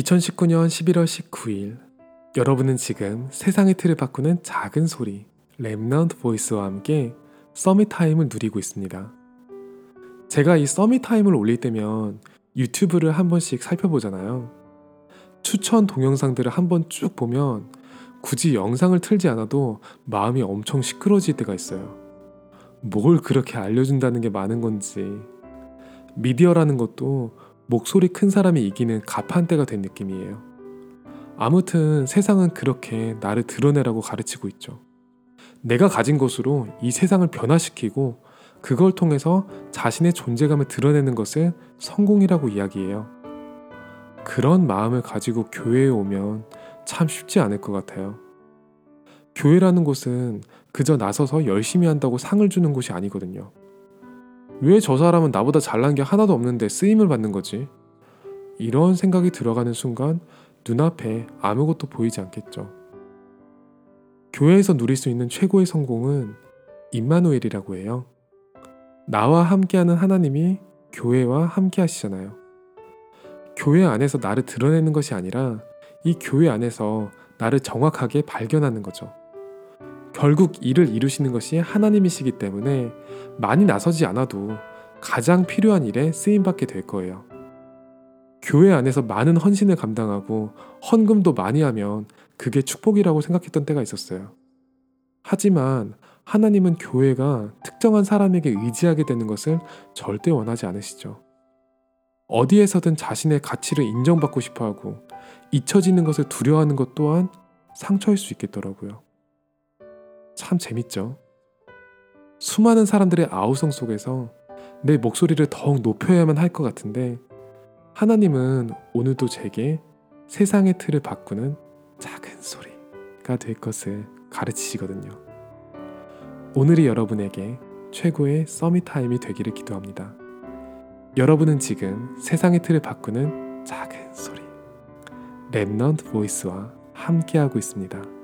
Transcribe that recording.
2019년 11월 19일 여러분은 지금 세상의 틀을 바꾸는 작은 소리 Remnant Voice와 함께 Summit Time을 누리고 있습니다. 제가 이 Summit Time을 올릴 때면 유튜브를 한 번씩 살펴보잖아요. 추천 동영상들을 한 번 쭉 보면 굳이 영상을 틀지 않아도 마음이 엄청 시끄러질 때가 있어요. 뭘 그렇게 알려준다는 게 많은 건지. 미디어라는 것도 목소리 큰 사람이 이기는 가판대가 된 느낌이에요. 아무튼 세상은 그렇게 나를 드러내라고 가르치고 있죠. 내가 가진 것으로 이 세상을 변화시키고 그걸 통해서 자신의 존재감을 드러내는 것을 성공이라고 이야기해요. 그런 마음을 가지고 교회에 오면 참 쉽지 않을 것 같아요. 교회라는 곳은 그저 나서서 열심히 한다고 상을 주는 곳이 아니거든요. 왜 저 사람은 나보다 잘난 게 하나도 없는데 쓰임을 받는 거지? 이런 생각이 들어가는 순간 눈앞에 아무것도 보이지 않겠죠. 교회에서 누릴 수 있는 최고의 성공은 임마누엘이라고 해요. 나와 함께하는 하나님이 교회와 함께 하시잖아요. 교회 안에서 나를 드러내는 것이 아니라 이 교회 안에서 나를 정확하게 발견하는 거죠. 결국 일을 이루시는 것이 하나님이시기 때문에 많이 나서지 않아도 가장 필요한 일에 쓰임받게 될 거예요. 교회 안에서 많은 헌신을 감당하고 헌금도 많이 하면 그게 축복이라고 생각했던 때가 있었어요. 하지만 하나님은 교회가 특정한 사람에게 의지하게 되는 것을 절대 원하지 않으시죠. 어디에서든 자신의 가치를 인정받고 싶어 하고 잊혀지는 것을 두려워하는 것 또한 상처일 수 있겠더라고요. 참 재밌죠? 수많은 사람들의 아우성 속에서 내 목소리를 더욱 높여야만 할 것 같은데 하나님은 오늘도 제게 세상의 틀을 바꾸는 작은 소리가 될 것을 가르치시거든요. 오늘이 여러분에게 최고의 서밋 타임이 되기를 기도합니다. 여러분은 지금 세상의 틀을 바꾸는 작은 소리 랩넌트 보이스와 함께하고 있습니다.